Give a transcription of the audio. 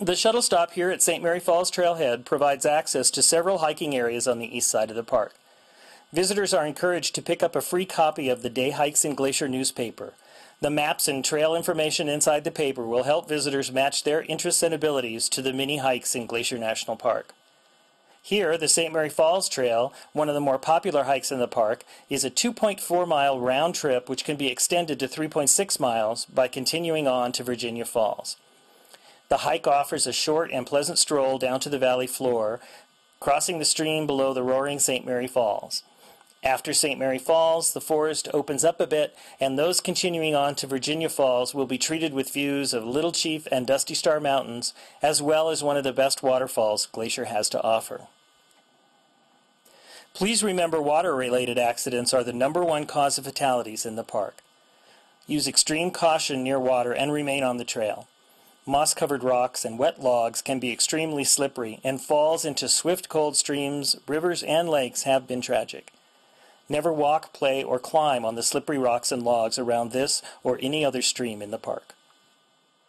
The shuttle stop here at St. Mary Falls Trailhead provides access to several hiking areas on the east side of the park. Visitors are encouraged to pick up a free copy of the Day Hikes in Glacier newspaper. The maps and trail information inside the paper will help visitors match their interests and abilities to the many hikes in Glacier National Park. Here, the St. Mary Falls Trail, one of the more popular hikes in the park, is a 2.4 mile round trip which can be extended to 3.6 miles by continuing on to Virginia Falls. The hike offers a short and pleasant stroll down to the valley floor, crossing the stream below the roaring St. Mary Falls. After St. Mary Falls, the forest opens up a bit, and those continuing on to Virginia Falls will be treated with views of Little Chief and Dusty Star Mountains, as well as one of the best waterfalls Glacier has to offer. Please remember water-related accidents are the number one cause of fatalities in the park. Use extreme caution near water and remain on the trail. Moss-covered rocks and wet logs can be extremely slippery, and falls into swift cold streams, rivers, and lakes have been tragic. Never walk, play, or climb on the slippery rocks and logs around this or any other stream in the park.